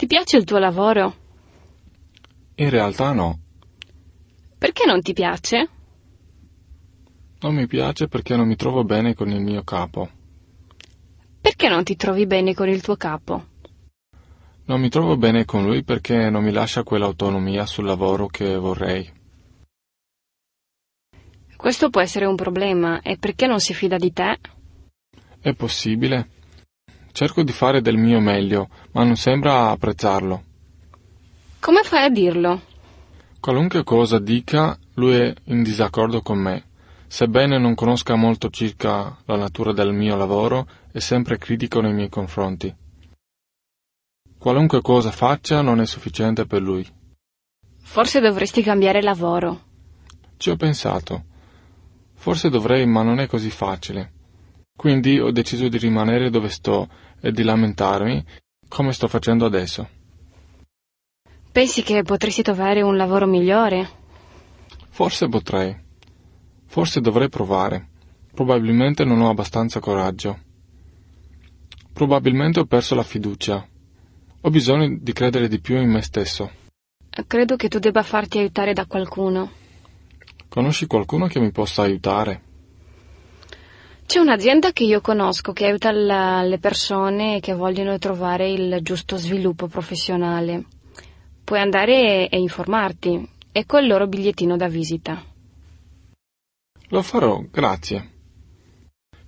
Ti piace il tuo lavoro? In realtà no. Perché non ti piace? Non mi piace perché non mi trovo bene con il mio capo. Perché non ti trovi bene con il tuo capo? Non mi trovo bene con lui perché non mi lascia quell'autonomia sul lavoro che vorrei. Questo può essere un problema. E perché non si fida di te? È possibile. Cerco di fare del mio meglio, ma non sembra apprezzarlo. Come fai a dirlo? Qualunque cosa dica, lui è in disaccordo con me. Sebbene non conosca molto circa la natura del mio lavoro, è sempre critico nei miei confronti. Qualunque cosa faccia non è sufficiente per lui. Forse dovresti cambiare lavoro. Ci ho pensato. Forse dovrei, ma non è così facile. Quindi ho deciso di rimanere dove sto e di lamentarmi come sto facendo adesso. Pensi che potresti trovare un lavoro migliore? Forse potrei. Forse dovrei provare. Probabilmente non ho abbastanza coraggio. Probabilmente ho perso la fiducia. Ho bisogno di credere di più in me stesso. Credo che tu debba farti aiutare da qualcuno. Conosci qualcuno che mi possa aiutare? C'è un'azienda che io conosco che aiuta la- le persone che vogliono trovare il giusto sviluppo professionale. Puoi andare e informarti. Ecco il loro bigliettino da visita. Lo farò, grazie.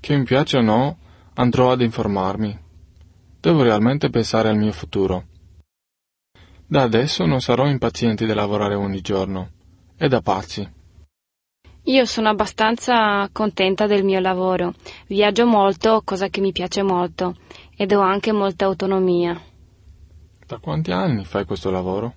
Che mi piace o no, andrò ad informarmi. Devo realmente pensare al mio futuro. Da adesso non sarò impaziente di lavorare ogni giorno. È da pazzi. Io sono abbastanza contenta del mio lavoro. Viaggio molto, cosa che mi piace molto, ed ho anche molta autonomia. Da quanti anni fai questo lavoro?